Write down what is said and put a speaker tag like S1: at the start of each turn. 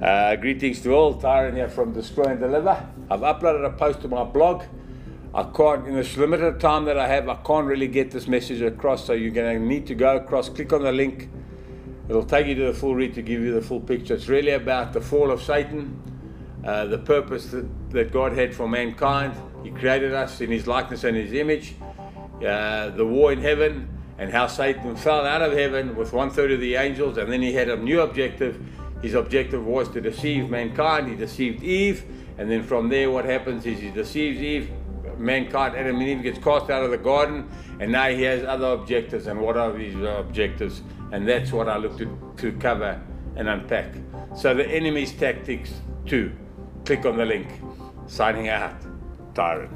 S1: Uh, greetings to all, Tyron here from Destroy and Deliver. I've uploaded a post to my blog. I can't, in this limited time that I have, I can't really get this message across, so you're going to need to go across, click on the link. It'll take you to the full read to give you the full picture. It's really about the fall of Satan, uh, the purpose that, that God had for mankind. He created us in His likeness and His image, uh, the war in heaven, and how Satan fell out of heaven with one third of the angels, and then he had a new objective. His objective was to deceive mankind. He deceived Eve, and then from there, what happens is he deceives Eve. Mankind, Adam and Eve, gets cast out of the garden, and now he has other objectives. And what are these objectives? And that's what I look to, to cover and unpack. So, the enemy's tactics, too. Click on the link. Signing out, Tyron.